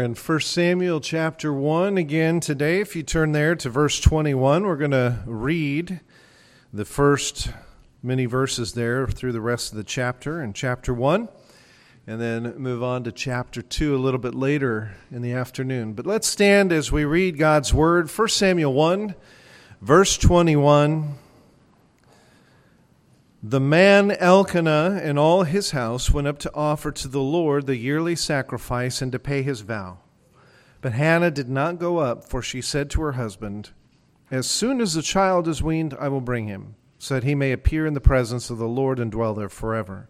In 1 Samuel chapter 1 again today. If you turn there to verse 21, we're going to read the first many verses there through the rest of the chapter in chapter 1, and then move on to chapter 2 a little bit later in the afternoon. But let's stand as we read God's word. 1 Samuel 1, verse 21. The man Elkanah and all his house went up to offer to the Lord the yearly sacrifice and to pay his vow. But Hannah did not go up, for she said to her husband, As soon as the child is weaned, I will bring him, so that he may appear in the presence of the Lord and dwell there forever.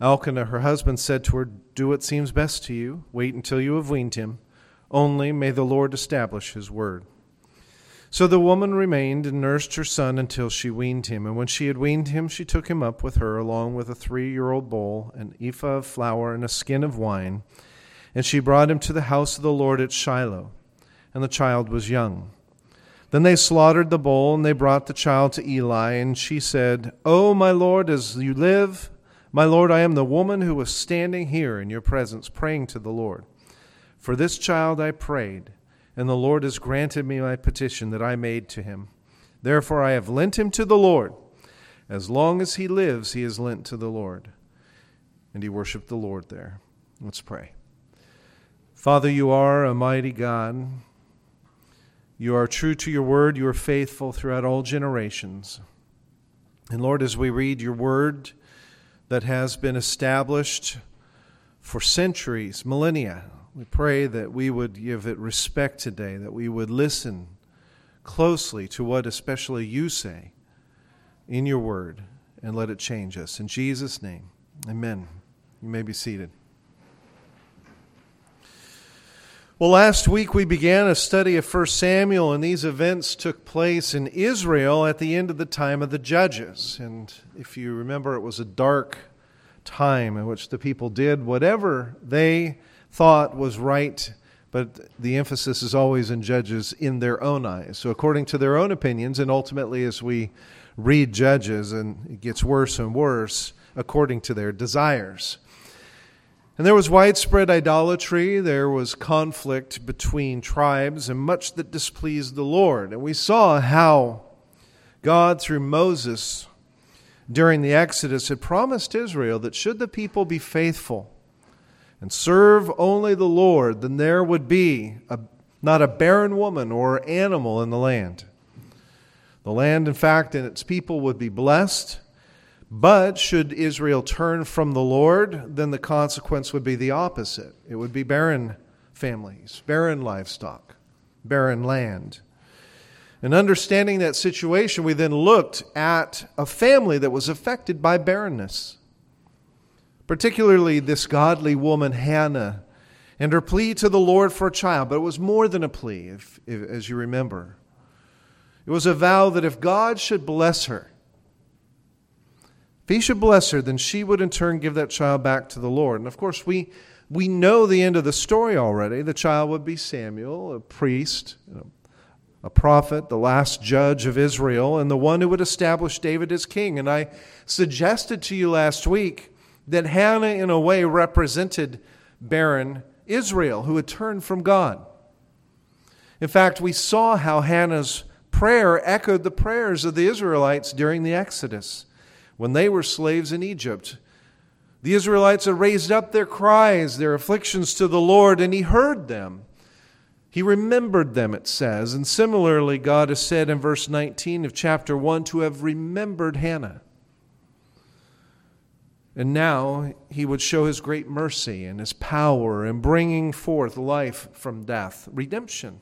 Elkanah, her husband, said to her, Do what seems best to you. Wait until you have weaned him. Only may the Lord establish his word. So the woman remained and nursed her son until she weaned him. And when she had weaned him, she took him up with her, along with a three year old bowl, an ephah of flour, and a skin of wine. And she brought him to the house of the Lord at Shiloh. And the child was young. Then they slaughtered the bull, and they brought the child to Eli. And she said, Oh, my Lord, as you live, my Lord, I am the woman who was standing here in your presence, praying to the Lord. For this child I prayed and the Lord has granted me my petition that I made to him. Therefore I have lent him to the Lord. As long as he lives, he is lent to the Lord. And he worshiped the Lord there. Let's pray. Father, you are a mighty God. You are true to your word. You are faithful throughout all generations. And Lord, as we read your word that has been established for centuries, millennia, we pray that we would give it respect today, that we would listen closely to what especially you say in your word, and let it change us. In Jesus' name, amen. You may be seated. Well, last week we began a study of 1 Samuel, and these events took place in Israel at the end of the time of the judges. And if you remember, it was a dark time in which the people did whatever they thought was right, but the emphasis is always in judges in their own eyes. So, according to their own opinions, and ultimately as we read Judges, and it gets worse and worse according to their desires. And there was widespread idolatry, there was conflict between tribes, and much that displeased the Lord. And we saw how God, through Moses, during the Exodus, had promised Israel that should the people be faithful, and serve only the Lord, then there would be a, not a barren woman or animal in the land. The land, in fact, and its people would be blessed. But should Israel turn from the Lord, then the consequence would be the opposite. It would be barren families, barren livestock, barren land. And understanding that situation, we then looked at a family that was affected by barrenness particularly this godly woman, Hannah, and her plea to the Lord for a child. But it was more than a plea, if, if, as you remember. It was a vow that if God should bless her, if he should bless her, then she would in turn give that child back to the Lord. And of course, we, we know the end of the story already. The child would be Samuel, a priest, a prophet, the last judge of Israel, and the one who would establish David as king. And I suggested to you last week that Hannah, in a way, represented barren Israel who had turned from God. In fact, we saw how Hannah's prayer echoed the prayers of the Israelites during the Exodus when they were slaves in Egypt. The Israelites had raised up their cries, their afflictions to the Lord, and He heard them. He remembered them, it says. And similarly, God has said in verse 19 of chapter 1 to have remembered Hannah. And now he would show his great mercy and his power in bringing forth life from death, redemption.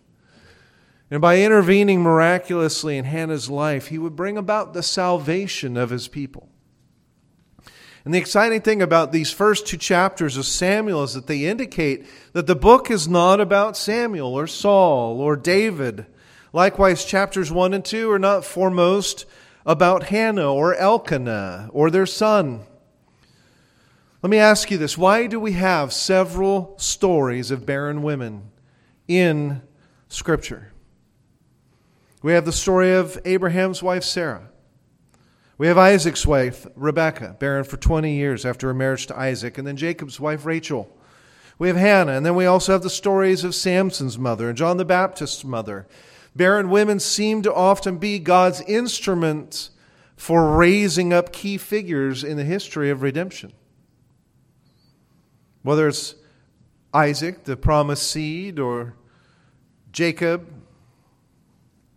And by intervening miraculously in Hannah's life, he would bring about the salvation of his people. And the exciting thing about these first two chapters of Samuel is that they indicate that the book is not about Samuel or Saul or David. Likewise, chapters 1 and 2 are not foremost about Hannah or Elkanah or their son. Let me ask you this why do we have several stories of barren women in Scripture? We have the story of Abraham's wife, Sarah. We have Isaac's wife, Rebekah, barren for 20 years after her marriage to Isaac, and then Jacob's wife, Rachel. We have Hannah, and then we also have the stories of Samson's mother and John the Baptist's mother. Barren women seem to often be God's instrument for raising up key figures in the history of redemption. Whether it's Isaac, the promised seed, or Jacob,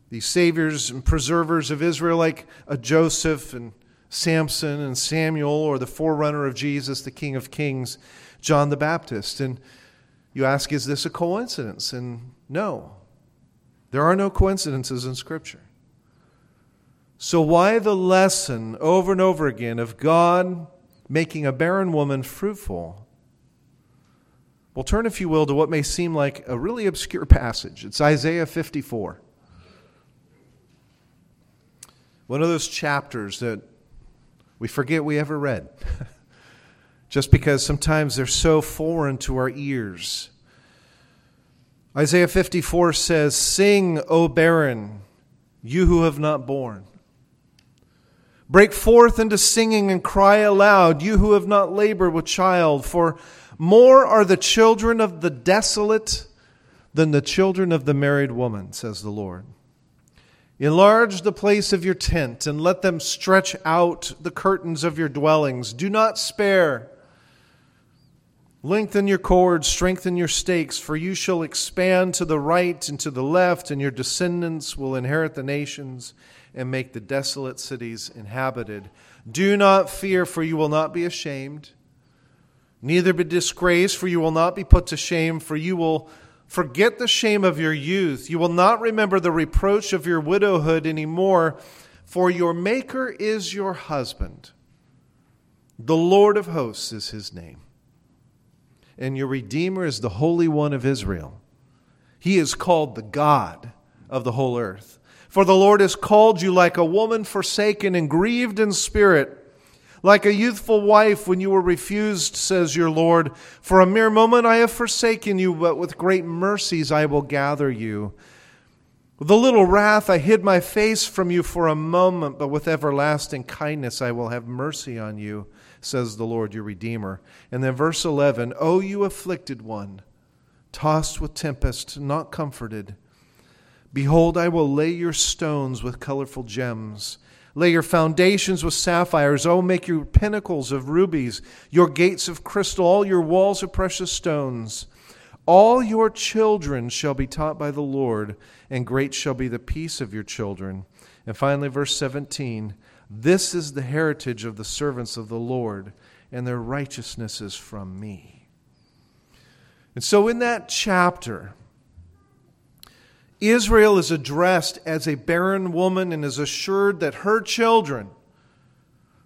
the saviors and preservers of Israel, like a Joseph and Samson and Samuel, or the forerunner of Jesus, the King of Kings, John the Baptist. And you ask, is this a coincidence? And no, there are no coincidences in Scripture. So, why the lesson over and over again of God making a barren woman fruitful? Well, turn, if you will, to what may seem like a really obscure passage. It's Isaiah 54. One of those chapters that we forget we ever read. Just because sometimes they're so foreign to our ears. Isaiah 54 says, Sing, O barren, you who have not borne. Break forth into singing and cry aloud, you who have not labored with child, for more are the children of the desolate than the children of the married woman, says the Lord. Enlarge the place of your tent and let them stretch out the curtains of your dwellings. Do not spare. Lengthen your cords, strengthen your stakes, for you shall expand to the right and to the left, and your descendants will inherit the nations and make the desolate cities inhabited. Do not fear, for you will not be ashamed. Neither be disgraced, for you will not be put to shame, for you will Forget the shame of your youth. You will not remember the reproach of your widowhood anymore, for your Maker is your husband. The Lord of hosts is his name. And your Redeemer is the Holy One of Israel. He is called the God of the whole earth. For the Lord has called you like a woman forsaken and grieved in spirit like a youthful wife when you were refused, says your Lord. For a mere moment I have forsaken you, but with great mercies I will gather you. With a little wrath I hid my face from you for a moment, but with everlasting kindness I will have mercy on you, says the Lord your Redeemer. And then verse 11 O you afflicted one, tossed with tempest, not comforted. Behold, I will lay your stones with colorful gems Lay your foundations with sapphires. Oh, make your pinnacles of rubies, your gates of crystal, all your walls of precious stones. All your children shall be taught by the Lord, and great shall be the peace of your children. And finally, verse 17 This is the heritage of the servants of the Lord, and their righteousness is from me. And so, in that chapter, Israel is addressed as a barren woman and is assured that her children,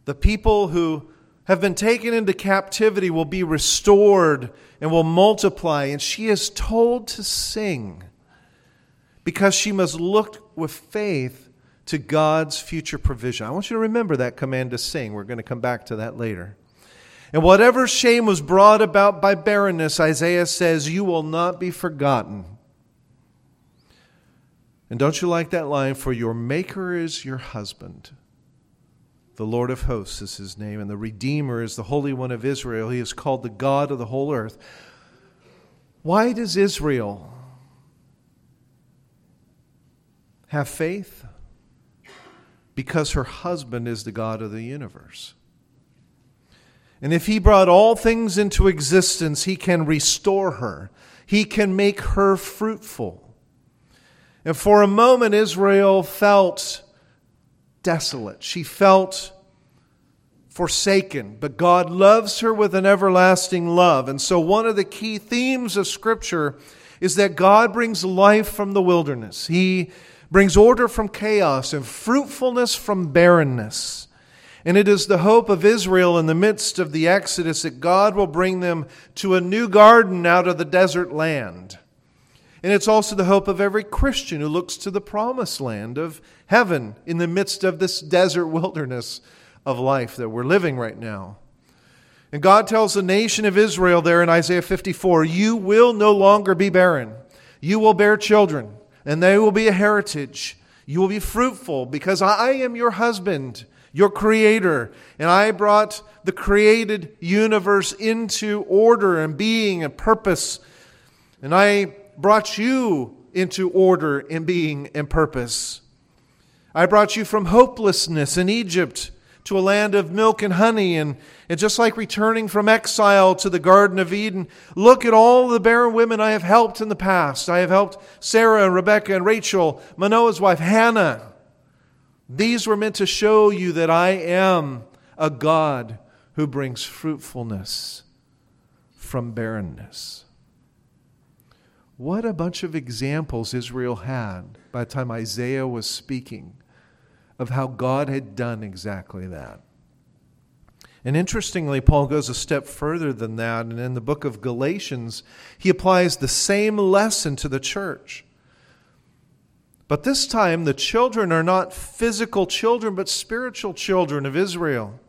the people who have been taken into captivity, will be restored and will multiply. And she is told to sing because she must look with faith to God's future provision. I want you to remember that command to sing. We're going to come back to that later. And whatever shame was brought about by barrenness, Isaiah says, you will not be forgotten. And don't you like that line? For your Maker is your husband. The Lord of hosts is his name, and the Redeemer is the Holy One of Israel. He is called the God of the whole earth. Why does Israel have faith? Because her husband is the God of the universe. And if he brought all things into existence, he can restore her, he can make her fruitful. And for a moment, Israel felt desolate. She felt forsaken, but God loves her with an everlasting love. And so, one of the key themes of Scripture is that God brings life from the wilderness, He brings order from chaos and fruitfulness from barrenness. And it is the hope of Israel in the midst of the Exodus that God will bring them to a new garden out of the desert land. And it's also the hope of every Christian who looks to the promised land of heaven in the midst of this desert wilderness of life that we're living right now. And God tells the nation of Israel there in Isaiah 54 You will no longer be barren. You will bear children, and they will be a heritage. You will be fruitful because I am your husband. your creator. And I brought the created universe into order and being and purpose. And I brought you into order and being and purpose. I brought you from hopelessness in Egypt to a land of milk and honey. And, and just like returning from exile to the Garden of Eden, look at all the barren women I have helped in the past. I have helped Sarah and Rebecca and Rachel, Manoah's wife, Hannah. These were meant to show you that I am a God who brings fruitfulness from barrenness. What a bunch of examples Israel had by the time Isaiah was speaking of how God had done exactly that. And interestingly, Paul goes a step further than that. And in the book of Galatians, he applies the same lesson to the church. But this time, the children are not physical children, but spiritual children of Israel.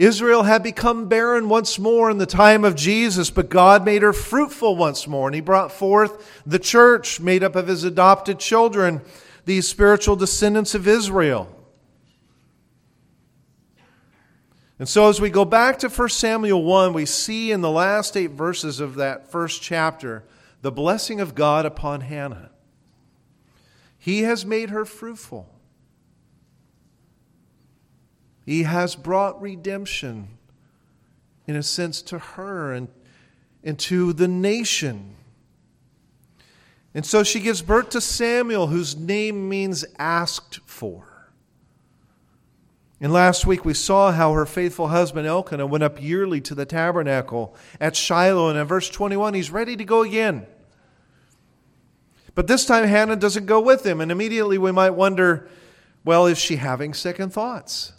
Israel had become barren once more in the time of Jesus, but God made her fruitful once more. And he brought forth the church made up of his adopted children these spiritual descendants of Israel. And so, as we go back to 1 Samuel 1, we see in the last eight verses of that first chapter the blessing of God upon Hannah. He has made her fruitful, He has brought redemption, in a sense, to her and, and to the nation. And so she gives birth to Samuel, whose name means asked for. And last week we saw how her faithful husband Elkanah went up yearly to the tabernacle at Shiloh. And in verse 21, he's ready to go again. But this time Hannah doesn't go with him. And immediately we might wonder well, is she having second thoughts?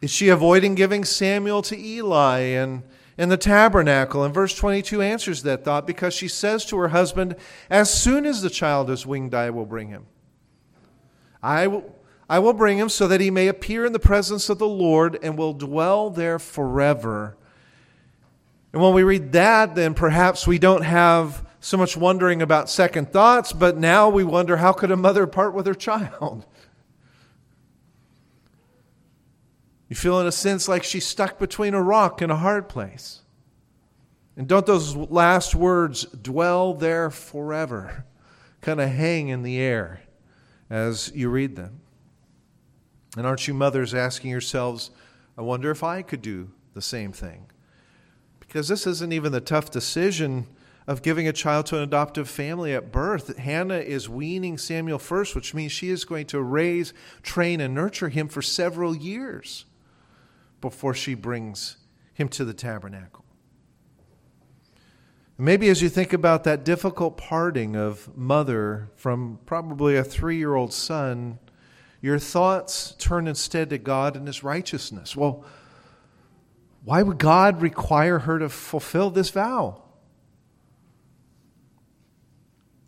Is she avoiding giving Samuel to Eli and in the tabernacle. And verse 22 answers that thought because she says to her husband, As soon as the child is winged, I will bring him. I will, I will bring him so that he may appear in the presence of the Lord and will dwell there forever. And when we read that, then perhaps we don't have so much wondering about second thoughts, but now we wonder how could a mother part with her child? You feel, in a sense, like she's stuck between a rock and a hard place. And don't those last words, dwell there forever, kind of hang in the air as you read them? And aren't you mothers asking yourselves, I wonder if I could do the same thing? Because this isn't even the tough decision of giving a child to an adoptive family at birth. Hannah is weaning Samuel first, which means she is going to raise, train, and nurture him for several years before she brings him to the tabernacle. Maybe as you think about that difficult parting of mother from probably a three year old son, your thoughts turn instead to God and His righteousness. Well, why would God require her to fulfill this vow?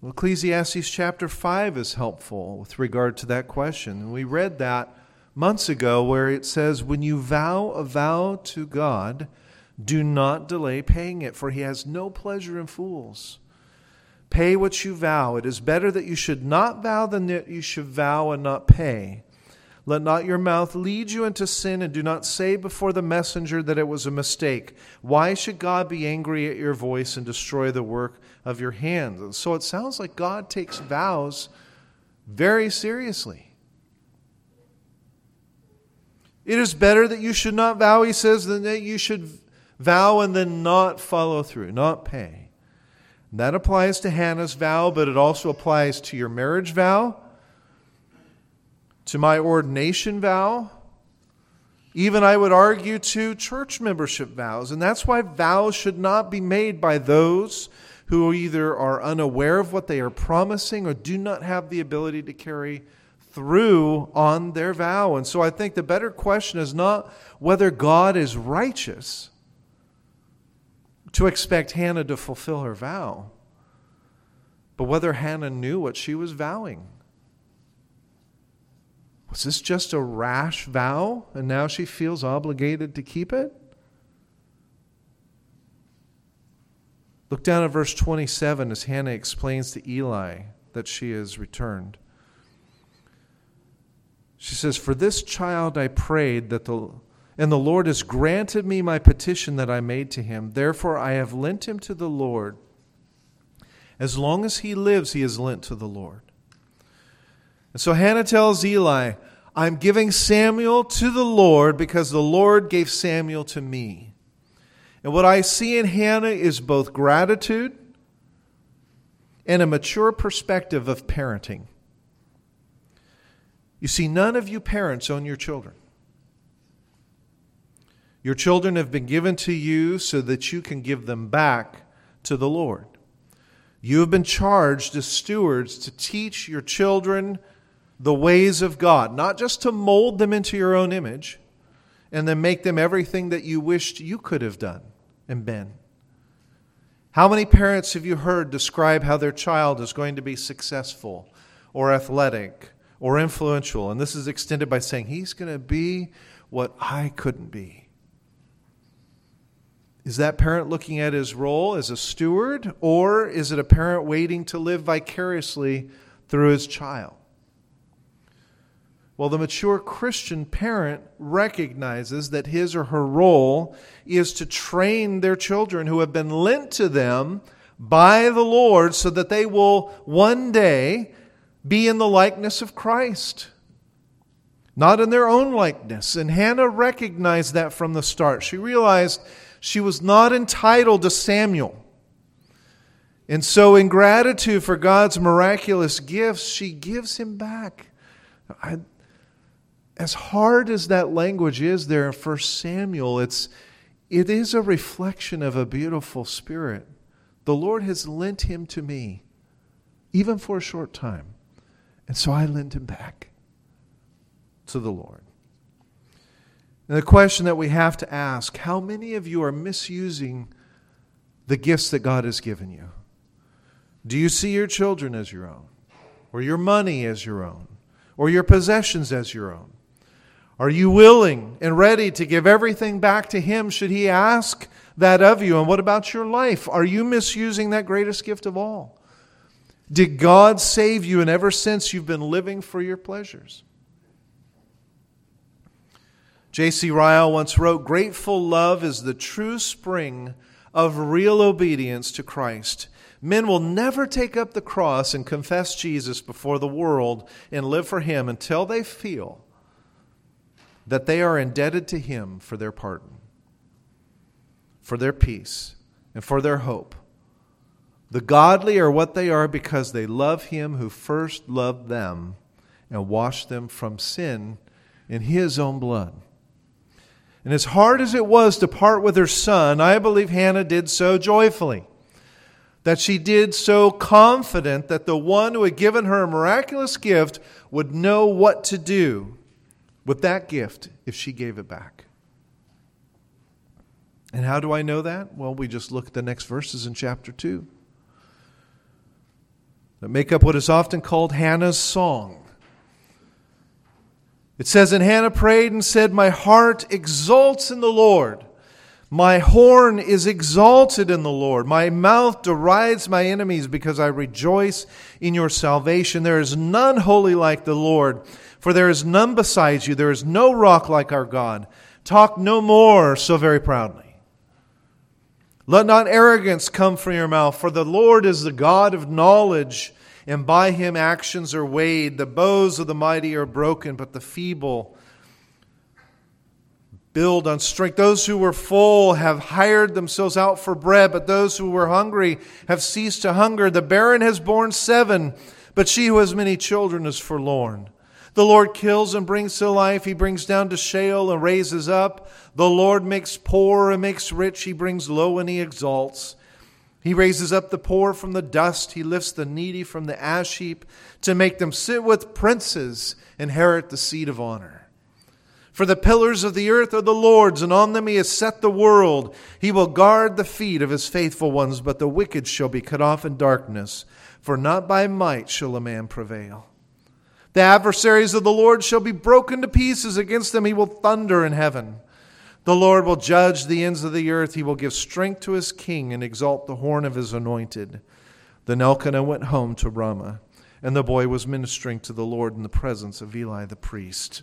Ecclesiastes chapter 5 is helpful with regard to that question. And we read that months ago where it says, When you vow a vow to God, do not delay paying it, for he has no pleasure in fools. Pay what you vow. It is better that you should not vow than that you should vow and not pay. Let not your mouth lead you into sin, and do not say before the messenger that it was a mistake. Why should God be angry at your voice and destroy the work of your hands? And so it sounds like God takes vows very seriously. It is better that you should not vow, he says, than that you should vow and then not follow through, not pay. And that applies to Hannah's vow, but it also applies to your marriage vow, to my ordination vow, even I would argue to church membership vows. And that's why vows should not be made by those who either are unaware of what they are promising or do not have the ability to carry through on their vow. And so I think the better question is not whether God is righteous to expect Hannah to fulfill her vow, but whether Hannah knew what she was vowing. Was this just a rash vow and now she feels obligated to keep it? Look down at verse 27 as Hannah explains to Eli that she has returned. She says, For this child I prayed that the and the Lord has granted me my petition that I made to him. Therefore I have lent him to the Lord. As long as he lives, he is lent to the Lord. And so Hannah tells Eli, I'm giving Samuel to the Lord because the Lord gave Samuel to me. And what I see in Hannah is both gratitude and a mature perspective of parenting. You see, none of you parents own your children. Your children have been given to you so that you can give them back to the Lord. You have been charged as stewards to teach your children the ways of God, not just to mold them into your own image and then make them everything that you wished you could have done and been. How many parents have you heard describe how their child is going to be successful or athletic or influential? And this is extended by saying, He's going to be what I couldn't be. Is that parent looking at his role as a steward, or is it a parent waiting to live vicariously through his child? Well, the mature Christian parent recognizes that his or her role is to train their children who have been lent to them by the Lord so that they will one day be in the likeness of Christ, not in their own likeness. And Hannah recognized that from the start. She realized she was not entitled to Samuel. And so, in gratitude for God's miraculous gifts, she gives him back. I, as hard as that language is there in 1 Samuel, it's, it is a reflection of a beautiful spirit. The Lord has lent him to me, even for a short time. And so I lend him back to the Lord. And the question that we have to ask how many of you are misusing the gifts that God has given you? Do you see your children as your own, or your money as your own, or your possessions as your own? Are you willing and ready to give everything back to Him should He ask that of you? And what about your life? Are you misusing that greatest gift of all? Did God save you, and ever since you've been living for your pleasures? J.C. Ryle once wrote Grateful love is the true spring of real obedience to Christ. Men will never take up the cross and confess Jesus before the world and live for Him until they feel that they are indebted to Him for their pardon, for their peace, and for their hope. The godly are what they are because they love Him who first loved them and washed them from sin in His own blood. And as hard as it was to part with her son, I believe Hannah did so joyfully. That she did so confident that the one who had given her a miraculous gift would know what to do with that gift if she gave it back. And how do I know that? Well, we just look at the next verses in chapter 2 that make up what is often called Hannah's song. It says, And Hannah prayed and said, My heart exults in the Lord. My horn is exalted in the Lord. My mouth derides my enemies because I rejoice in your salvation. There is none holy like the Lord, for there is none besides you. There is no rock like our God. Talk no more so very proudly. Let not arrogance come from your mouth, for the Lord is the God of knowledge and by him actions are weighed. The bows of the mighty are broken, but the feeble build on strength. Those who were full have hired themselves out for bread, but those who were hungry have ceased to hunger. The barren has borne seven, but she who has many children is forlorn. The Lord kills and brings to life. He brings down to Sheol and raises up. The Lord makes poor and makes rich. He brings low and he exalts. He raises up the poor from the dust. He lifts the needy from the ash heap to make them sit with princes, inherit the seat of honor. For the pillars of the earth are the Lord's, and on them he has set the world. He will guard the feet of his faithful ones, but the wicked shall be cut off in darkness, for not by might shall a man prevail. The adversaries of the Lord shall be broken to pieces. Against them he will thunder in heaven. The Lord will judge the ends of the earth. He will give strength to his king and exalt the horn of his anointed. Then Elkanah went home to Ramah. and the boy was ministering to the Lord in the presence of Eli the priest.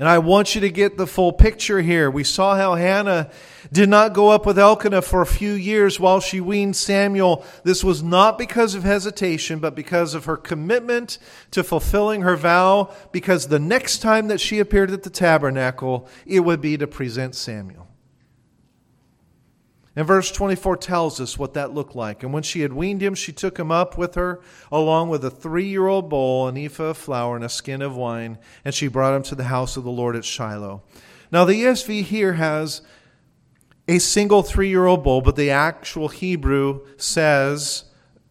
And I want you to get the full picture here. We saw how Hannah did not go up with Elkanah for a few years while she weaned Samuel. This was not because of hesitation, but because of her commitment to fulfilling her vow, because the next time that she appeared at the tabernacle, it would be to present Samuel. And verse 24 tells us what that looked like. And when she had weaned him, she took him up with her, along with a three year old bowl, an ephah of flour, and a skin of wine, and she brought him to the house of the Lord at Shiloh. Now, the ESV here has a single three year old bowl, but the actual Hebrew says,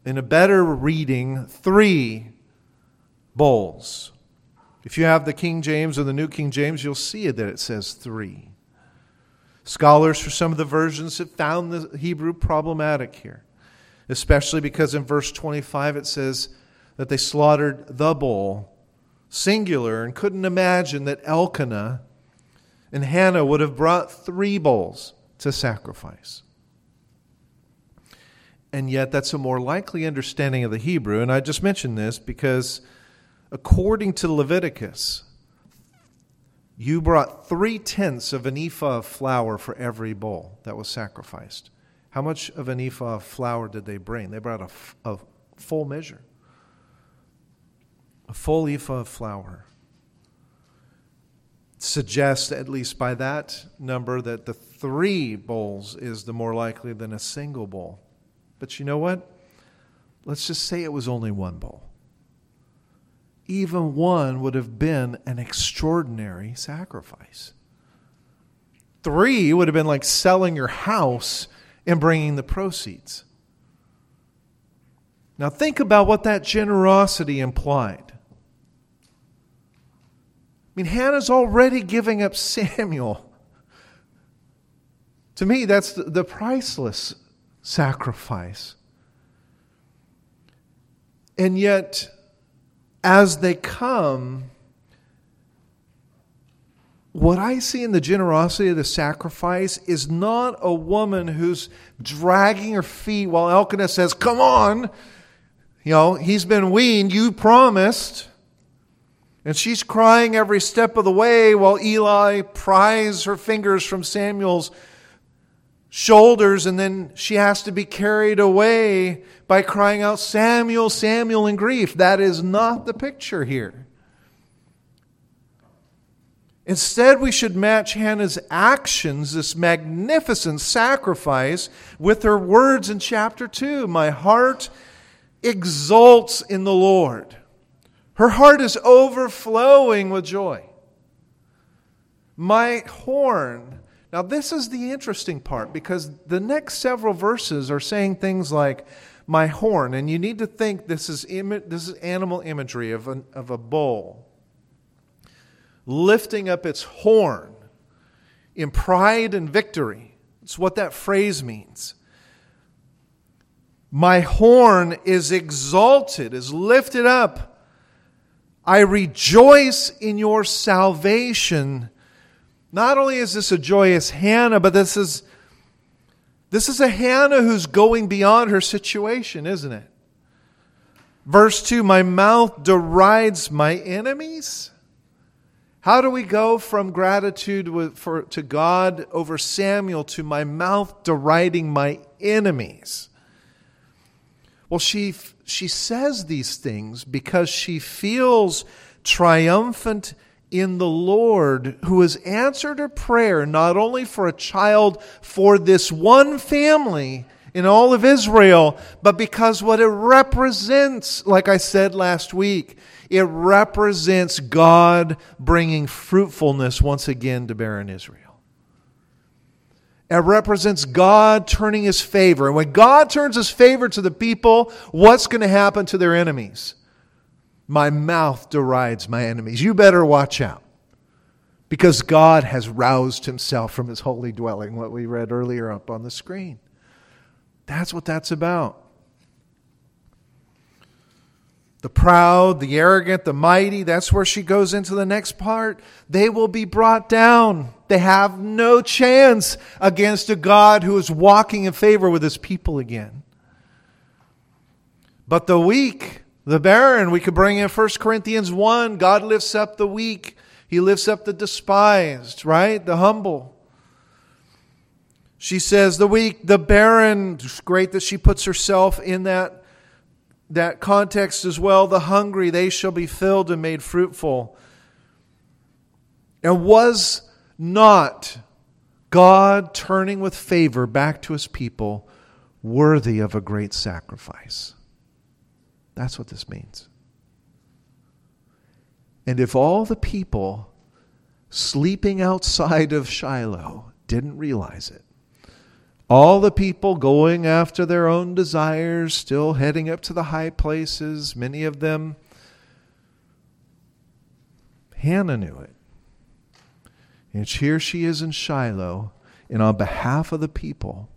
in a better reading, three bowls. If you have the King James or the New King James, you'll see that it says three. Scholars for some of the versions have found the Hebrew problematic here, especially because in verse 25 it says that they slaughtered the bull, singular, and couldn't imagine that Elkanah and Hannah would have brought three bulls to sacrifice. And yet, that's a more likely understanding of the Hebrew. And I just mentioned this because, according to Leviticus, you brought three tenths of an ephah of flour for every bowl that was sacrificed. How much of an ephah of flour did they bring? They brought a, a full measure, a full ephah of flour. Suggests, at least by that number, that the three bowls is the more likely than a single bowl. But you know what? Let's just say it was only one bowl even one would have been an extraordinary sacrifice. Three would have been like selling your house and bringing the proceeds. Now, think about what that generosity implied. I mean, Hannah's already giving up Samuel. To me, that's the priceless sacrifice. And yet, as they come, what I see in the generosity of the sacrifice is not a woman who's dragging her feet while Elkanah says, Come on. You know, he's been weaned, you promised. And she's crying every step of the way while Eli pries her fingers from Samuel's shoulders, and then she has to be carried away by crying out, Samuel, Samuel, in grief. That is not the picture here. Instead, we should match Hannah's actions, this magnificent sacrifice, with her words in chapter 2. My heart exults in the Lord. Her heart is overflowing with joy. My horn now, this is the interesting part because the next several verses are saying things like, my horn, and you need to think this is, Im- this is animal imagery of, an, of a bull lifting up its horn in pride and victory. It's what that phrase means. My horn is exalted, is lifted up. I rejoice in your salvation not only is this a joyous Hannah, but this is this is a Hannah who's going beyond her situation, isn't it? Verse 2 My mouth derides my enemies. How do we go from gratitude for, to God over Samuel to my mouth deriding my enemies? Well, she, she says these things because she feels triumphant in the Lord who has answered her prayer not only for a child for this one family in all of Israel, but because what it represents, like I said last week, it represents God bringing fruitfulness once again to barren Israel. It represents God turning his favor. And when God turns his favor to the people, what's going to happen to their enemies? My mouth derides my enemies. You better watch out. Because God has roused himself from his holy dwelling, what we read earlier up on the screen. That's what that's about. The proud, the arrogant, the mighty, that's where she goes into the next part. They will be brought down. They have no chance against a God who is walking in favor with his people again. But the weak, the barren, we could bring in 1 Corinthians 1. God lifts up the weak, He lifts up the despised, right? The humble. She says, the weak, the barren, it's great that she puts herself in that, that context as well. The hungry, they shall be filled and made fruitful. And was not God turning with favor back to his people worthy of a great sacrifice? That's what this means. And if all the people sleeping outside of Shiloh didn't realize it, all the people going after their own desires, still heading up to the high places, many of them. Hannah knew it. And here she is in Shiloh, and on behalf of the people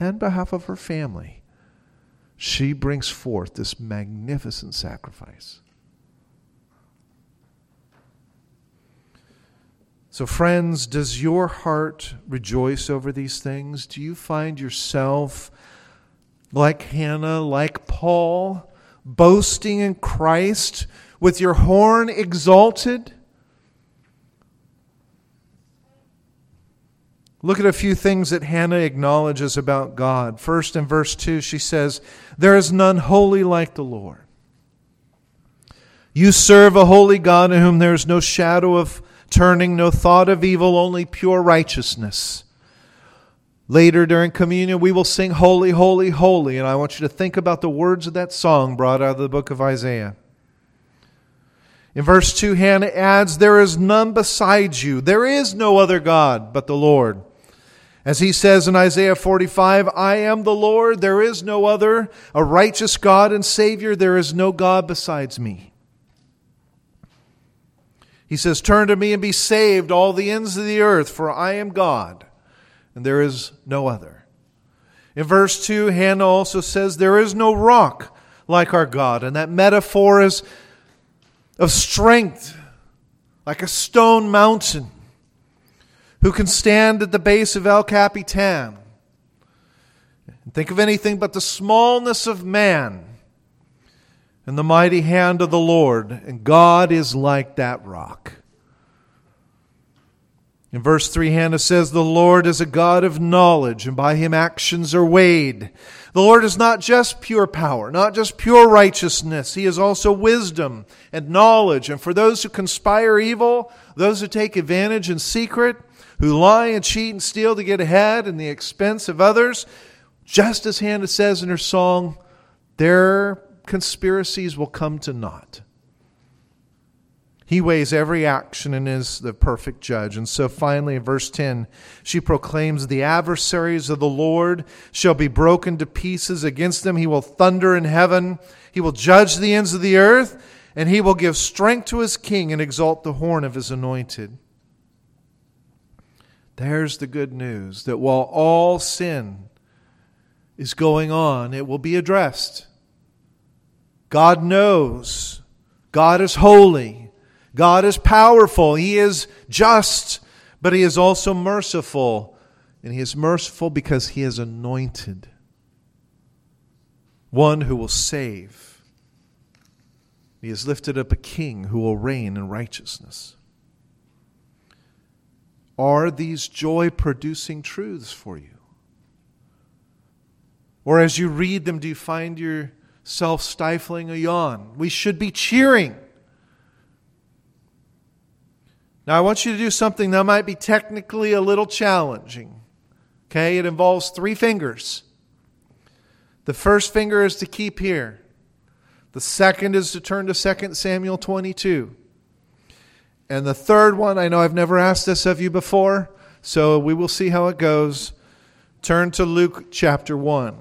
and behalf of her family, she brings forth this magnificent sacrifice. So, friends, does your heart rejoice over these things? Do you find yourself like Hannah, like Paul, boasting in Christ with your horn exalted? Look at a few things that Hannah acknowledges about God. First, in verse 2, she says, There is none holy like the Lord. You serve a holy God in whom there is no shadow of turning, no thought of evil, only pure righteousness. Later during communion, we will sing Holy, Holy, Holy. And I want you to think about the words of that song brought out of the book of Isaiah. In verse 2, Hannah adds, There is none besides you. There is no other God but the Lord. As he says in Isaiah 45, I am the Lord, there is no other, a righteous God and Savior, there is no God besides me. He says, Turn to me and be saved, all the ends of the earth, for I am God, and there is no other. In verse 2, Hannah also says, There is no rock like our God. And that metaphor is of strength, like a stone mountain, who can stand at the base of El Capitan. And think of anything but the smallness of man and the mighty hand of the Lord, and God is like that rock. In verse 3, Hannah says, The Lord is a God of knowledge, and by him actions are weighed. The Lord is not just pure power, not just pure righteousness. He is also wisdom and knowledge. And for those who conspire evil, those who take advantage in secret, who lie and cheat and steal to get ahead in the expense of others, just as Hannah says in her song, their conspiracies will come to naught. He weighs every action and is the perfect judge. And so finally, in verse 10, she proclaims, The adversaries of the Lord shall be broken to pieces against them. He will thunder in heaven. He will judge the ends of the earth, and he will give strength to his king and exalt the horn of his anointed. There's the good news that while all sin is going on, it will be addressed. God knows. God is holy. God is powerful. He is just, but He is also merciful. And He is merciful because He is anointed one who will save. He has lifted up a king who will reign in righteousness. Are these joy producing truths for you? Or as you read them, do you find yourself stifling a yawn. We should be cheering. Now, I want you to do something that might be technically a little challenging. Okay, it involves three fingers. The first finger is to keep here, the second is to turn to 2 Samuel 22. And the third one, I know I've never asked this of you before, so we will see how it goes. Turn to Luke chapter 1.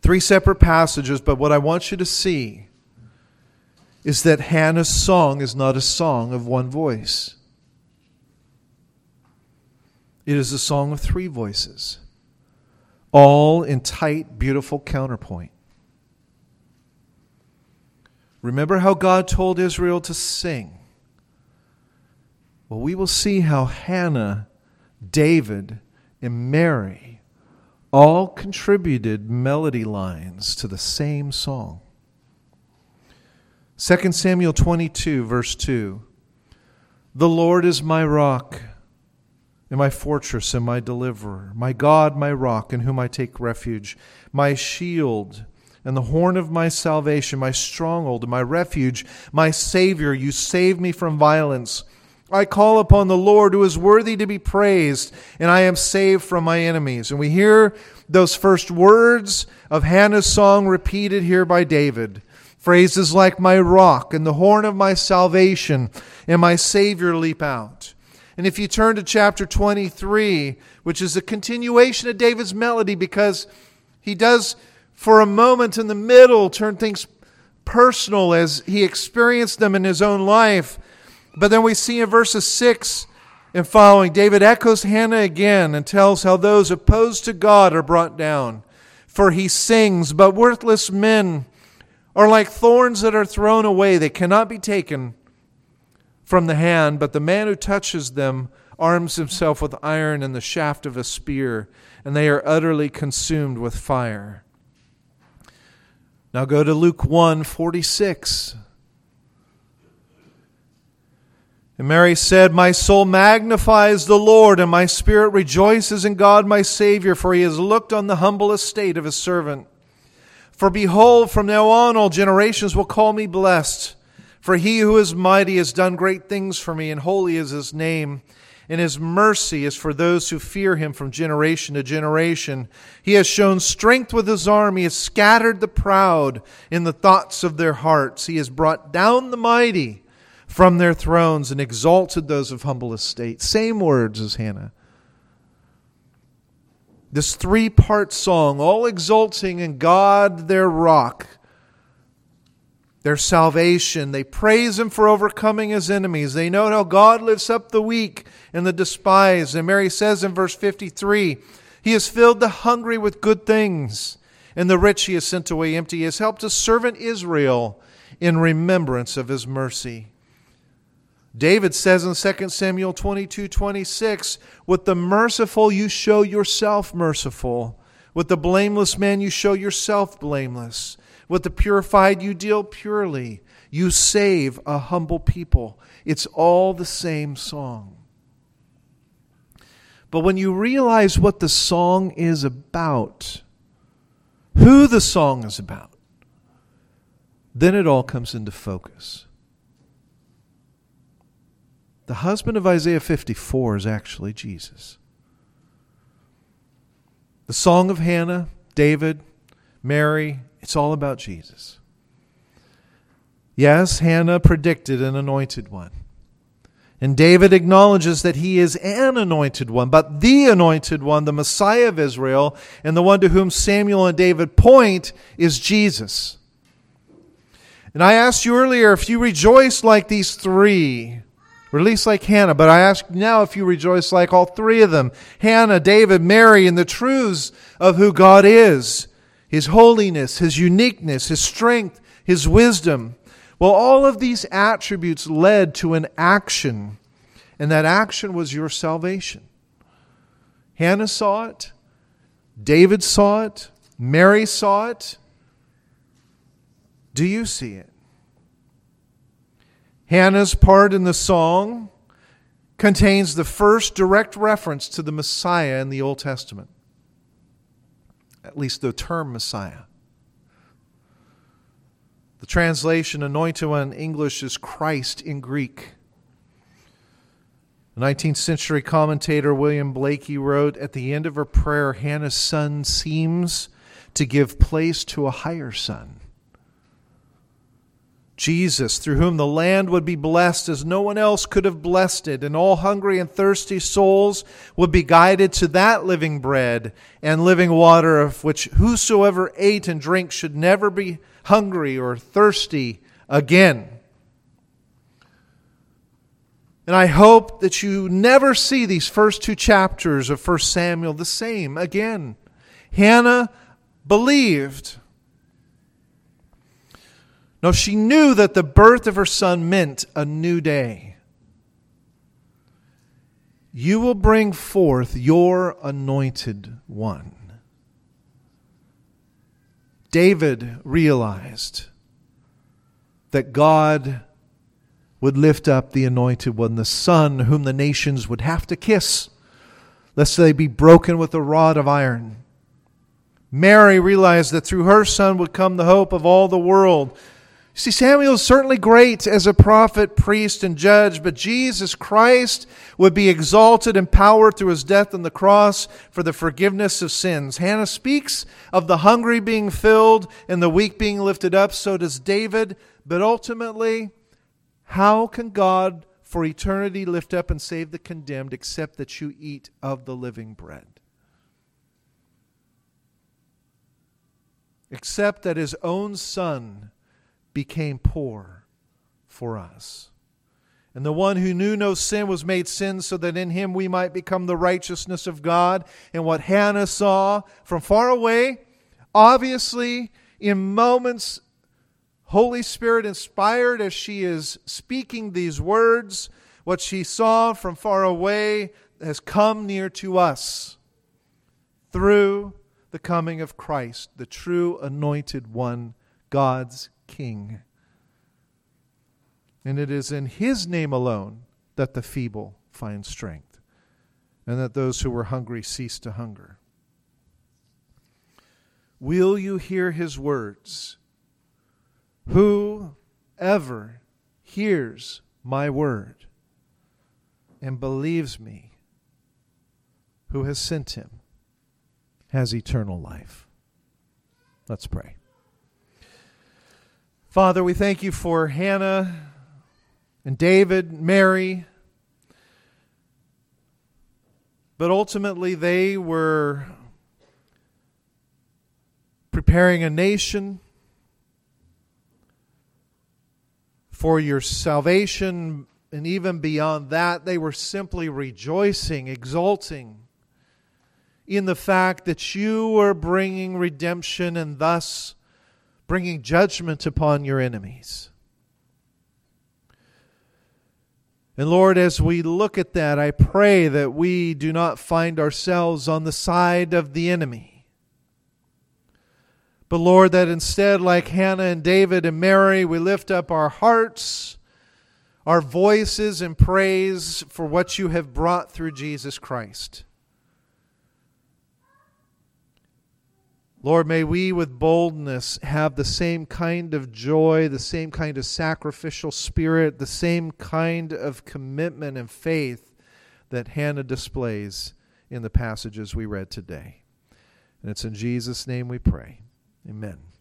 Three separate passages, but what I want you to see is that Hannah's song is not a song of one voice. It is a song of three voices, all in tight, beautiful counterpoint. Remember how God told Israel to sing? Well, we will see how Hannah, David, and Mary all contributed melody lines to the same song. 2 Samuel 22, verse 2 The Lord is my rock and my fortress and my deliverer, my God, my rock, in whom I take refuge, my shield and the horn of my salvation, my stronghold and my refuge, my Savior. You save me from violence. I call upon the Lord who is worthy to be praised, and I am saved from my enemies. And we hear those first words of Hannah's song repeated here by David. Phrases like my rock and the horn of my salvation and my Savior leap out. And if you turn to chapter 23, which is a continuation of David's melody, because he does, for a moment in the middle, turn things personal as he experienced them in his own life. But then we see in verses 6 and following, David echoes Hannah again and tells how those opposed to God are brought down. For he sings, but worthless men are like thorns that are thrown away. They cannot be taken from the hand, but the man who touches them arms himself with iron and the shaft of a spear, and they are utterly consumed with fire. Now go to Luke 1 46. And Mary said, My soul magnifies the Lord, and my spirit rejoices in God my Savior, for he has looked on the humble estate of his servant. For behold, from now on all generations will call me blessed. For he who is mighty has done great things for me, and holy is his name. And his mercy is for those who fear him from generation to generation. He has shown strength with his arm. He has scattered the proud in the thoughts of their hearts. He has brought down the mighty from their thrones and exalted those of humble estate. Same words as Hannah. This three part song, all exulting in God their rock, their salvation. They praise Him for overcoming His enemies. They know how God lifts up the weak and the despised. And Mary says in verse 53 He has filled the hungry with good things, and the rich He has sent away empty. He has helped His servant Israel in remembrance of His mercy. David says in 2 Samuel 22 26, With the merciful you show yourself merciful. With the blameless man you show yourself blameless. With the purified you deal purely. You save a humble people. It's all the same song. But when you realize what the song is about, who the song is about, then it all comes into focus. The husband of Isaiah 54 is actually Jesus. The Song of Hannah, David, Mary, it's all about Jesus. Yes, Hannah predicted an anointed one. And David acknowledges that he is an anointed one, but the anointed one, the Messiah of Israel, and the one to whom Samuel and David point is Jesus. And I asked you earlier if you rejoice like these three, or at least like Hannah. But I ask now if you rejoice like all three of them Hannah, David, Mary, in the truths of who God is His holiness, His uniqueness, His strength, His wisdom. Well, all of these attributes led to an action, and that action was your salvation. Hannah saw it, David saw it, Mary saw it. Do you see it? Hannah's part in the song contains the first direct reference to the Messiah in the Old Testament, at least the term Messiah. The translation anointed one in English is Christ in Greek. The 19th century commentator William Blaikie wrote At the end of her prayer, Hannah's son seems to give place to a higher son. Jesus, through whom the land would be blessed as no one else could have blessed it, and all hungry and thirsty souls would be guided to that living bread and living water, of which whosoever ate and drank should never be hungry or thirsty again. And I hope that you never see these first two chapters of 1 Samuel the same again. Hannah believed no, she knew that the birth of her son meant a new day. You will bring forth your anointed one. David realized that God would lift up the anointed one, the son whom the nations would have to kiss, lest they be broken with a rod of iron. Mary realized that through her son would come the hope of all the world. See, Samuel is certainly great as a prophet, priest, and judge, but Jesus Christ would be exalted in power through his death on the cross for the forgiveness of sins. Hannah speaks of the hungry being filled and the weak being lifted up. So does David. But ultimately, how can God for eternity lift up and save the condemned except that you eat of the living bread? Except that his own son became poor for us. And the one who knew no sin was made sin so that in him we might become the righteousness of God. And what Hannah saw from far away, obviously in moments, Holy Spirit inspired as she is speaking these words, what she saw from far away has come near to us through the coming of Christ, the true anointed one, God's king. And it is in his name alone that the feeble find strength, and that those who were hungry cease to hunger. Will you hear his words? Whoever hears my word and believes me, who has sent him, has eternal life. Let's pray. Father, we thank you for Hannah and David, Mary. But ultimately, they were preparing a nation for your salvation. And even beyond that, they were simply rejoicing, exulting in the fact that you were bringing redemption and thus bringing judgment upon your enemies. And Lord, as we look at that, I pray that we do not find ourselves on the side of the enemy. But Lord, that instead, like Hannah and David and Mary, we lift up our hearts, our voices in praise for what you have brought through Jesus Christ. Lord, may we with boldness have the same kind of joy, the same kind of sacrificial spirit, the same kind of commitment and faith that Hannah displays in the passages we read today. And it's in Jesus' name we pray. Amen.